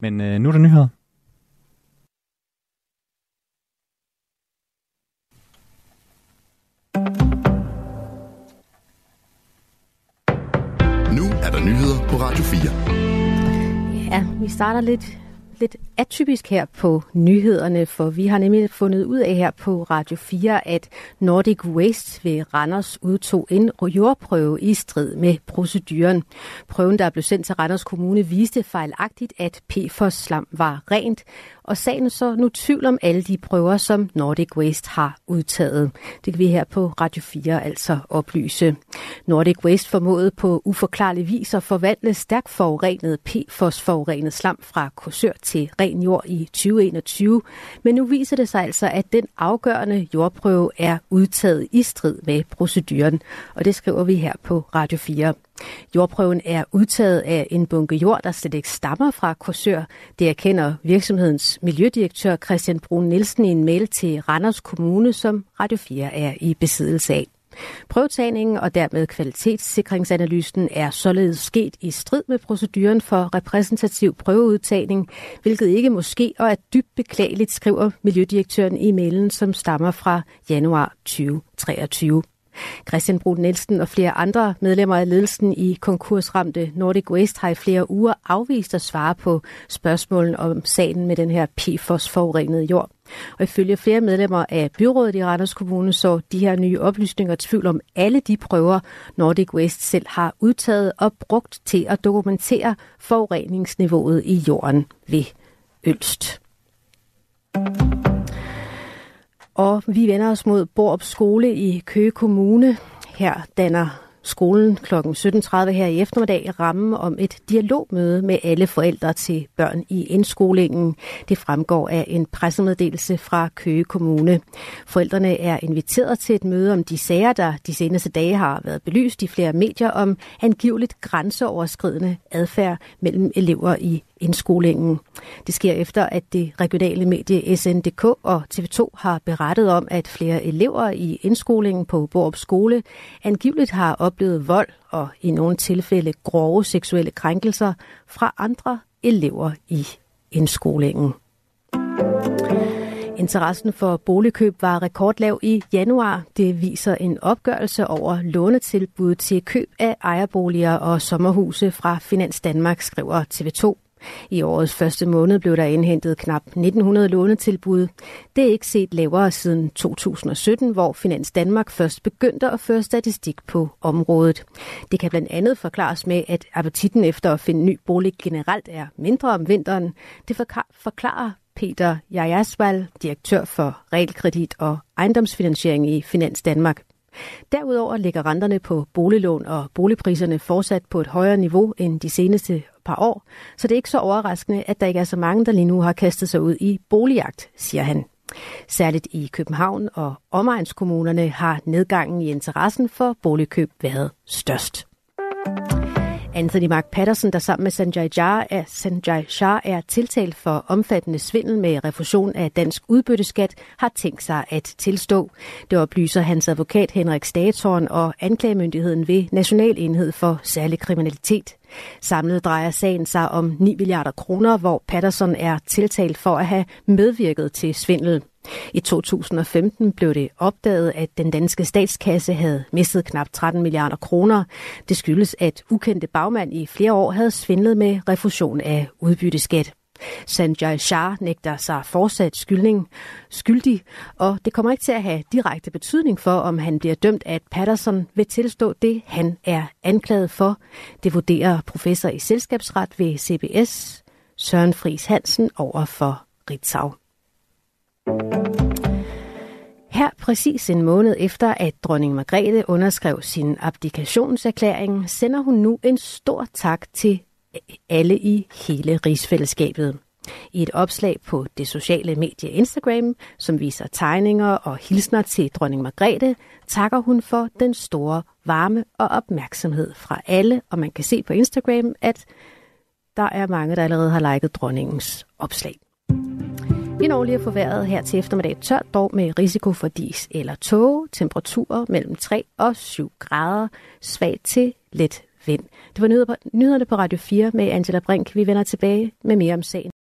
Men øh, nu er der nyheder. Nu er der nyheder på Radio 4. Ja, vi starter lidt lidt atypisk her på nyhederne, for vi har nemlig fundet ud af her på Radio 4, at Nordic Waste ved Randers udtog en jordprøve i strid med proceduren. Prøven, der blev sendt til Randers Kommune, viste fejlagtigt, at PFOS-slam var rent, og sagen så nu tvivl om alle de prøver, som Nordic Waste har udtaget. Det kan vi her på Radio 4 altså oplyse. Nordic Waste formåede på uforklarlig vis at forvandle stærkt forurenet PFOS-forurenet slam fra kursør til ren jord i 2021, men nu viser det sig altså, at den afgørende jordprøve er udtaget i strid med proceduren, og det skriver vi her på Radio 4. Jordprøven er udtaget af en bunke jord, der slet ikke stammer fra Korsør. Det erkender virksomhedens miljødirektør Christian Brun Nielsen i en mail til Randers Kommune, som Radio 4 er i besiddelse af. Prøvetagningen og dermed kvalitetssikringsanalysen er således sket i strid med proceduren for repræsentativ prøveudtagning, hvilket ikke måske og er dybt beklageligt, skriver miljødirektøren i mailen, som stammer fra januar 2023. Christian Brun Nielsen og flere andre medlemmer af ledelsen i konkursramte Nordic Waste har i flere uger afvist at svare på spørgsmålen om sagen med den her PFOS-forurenede jord. Og ifølge flere medlemmer af byrådet i Randers Kommune så de her nye oplysninger tvivl om alle de prøver, Nordic Waste selv har udtaget og brugt til at dokumentere forureningsniveauet i jorden ved Ølst. Og vi vender os mod Borup Skole i Køge Kommune. Her danner skolen kl. 17.30 her i eftermiddag ramme om et dialogmøde med alle forældre til børn i indskolingen. Det fremgår af en pressemeddelelse fra Køge Kommune. Forældrene er inviteret til et møde om de sager, der de seneste dage har været belyst i flere medier om angiveligt grænseoverskridende adfærd mellem elever i indskolingen. Det sker efter, at det regionale medie SNDK og TV2 har berettet om, at flere elever i indskolingen på Borup Skole angiveligt har oplevet vold og i nogle tilfælde grove seksuelle krænkelser fra andre elever i indskolingen. Interessen for boligkøb var rekordlav i januar. Det viser en opgørelse over lånetilbud til køb af ejerboliger og sommerhuse fra Finans Danmark, skriver TV2. I årets første måned blev der indhentet knap 1900 lånetilbud. Det er ikke set lavere siden 2017, hvor Finans Danmark først begyndte at føre statistik på området. Det kan blandt andet forklares med, at appetitten efter at finde ny bolig generelt er mindre om vinteren. Det forklarer Peter Jajasval, direktør for realkredit og ejendomsfinansiering i Finans Danmark. Derudover ligger renterne på boliglån og boligpriserne fortsat på et højere niveau end de seneste par år, så det er ikke så overraskende, at der ikke er så mange, der lige nu har kastet sig ud i boligjagt, siger han. Særligt i København og omegnskommunerne har nedgangen i interessen for boligkøb været størst. Anthony Mark Patterson, der sammen med Sanjay Jha er, Sanjay Shah er tiltalt for omfattende svindel med refusion af dansk udbytteskat, har tænkt sig at tilstå. Det oplyser hans advokat Henrik Statorn og anklagemyndigheden ved National Enhed for Særlig Kriminalitet. Samlet drejer sagen sig om 9 milliarder kroner, hvor Patterson er tiltalt for at have medvirket til svindel. I 2015 blev det opdaget, at den danske statskasse havde mistet knap 13 milliarder kroner. Det skyldes, at ukendte bagmand i flere år havde svindlet med refusion af udbytteskat. Sanjay Shah nægter sig fortsat skyldning, skyldig, og det kommer ikke til at have direkte betydning for, om han bliver dømt, at Patterson vil tilstå det, han er anklaget for. Det vurderer professor i selskabsret ved CBS, Søren Friis Hansen, over for Ritzau. Her præcis en måned efter, at dronning Margrethe underskrev sin abdikationserklæring, sender hun nu en stor tak til alle i hele rigsfællesskabet. I et opslag på det sociale medie Instagram, som viser tegninger og hilsner til dronning Margrethe, takker hun for den store varme og opmærksomhed fra alle, og man kan se på Instagram, at der er mange, der allerede har liket dronningens opslag. Vi når lige at få vejret her til eftermiddag tørt, dog med risiko for dis eller tåge. Temperaturer mellem 3 og 7 grader. Svag til let vind. Det var nyhederne på Radio 4 med Angela Brink. Vi vender tilbage med mere om sagen.